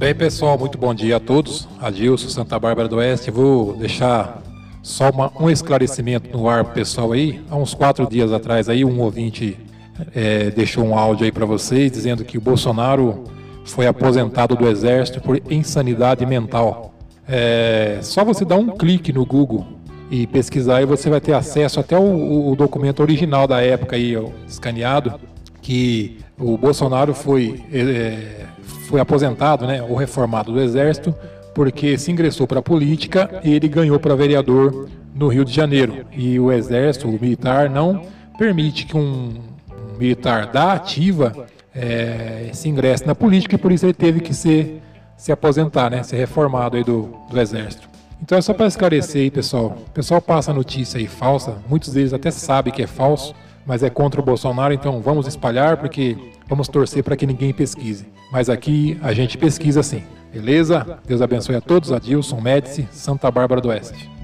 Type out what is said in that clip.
Bem, pessoal, muito bom dia a todos. Adilson, Santa Bárbara do Oeste. Vou deixar só uma, um esclarecimento no ar pessoal aí. Há uns quatro dias atrás aí, um ouvinte é, deixou um áudio aí para vocês dizendo que o Bolsonaro foi aposentado do Exército por insanidade mental. É, só você dar um clique no Google e pesquisar e você vai ter acesso até o, o documento original da época aí, escaneado, que o Bolsonaro foi, é, foi aposentado, né, ou reformado do Exército, porque se ingressou para a política e ele ganhou para vereador no Rio de Janeiro. E o Exército, o militar, não permite que um, militar da ativa é, se ingresse na política e por isso ele teve que ser, se aposentar, né, ser reformado aí do, do Exército. Então é só para esclarecer aí, pessoal. O pessoal passa notícia aí falsa, muitos deles até sabem que é falso, mas é contra o Bolsonaro, então vamos espalhar porque vamos torcer para que ninguém pesquise. Mas aqui a gente pesquisa sim. Beleza? Deus abençoe a todos. Adilson Médici, Santa Bárbara do Oeste.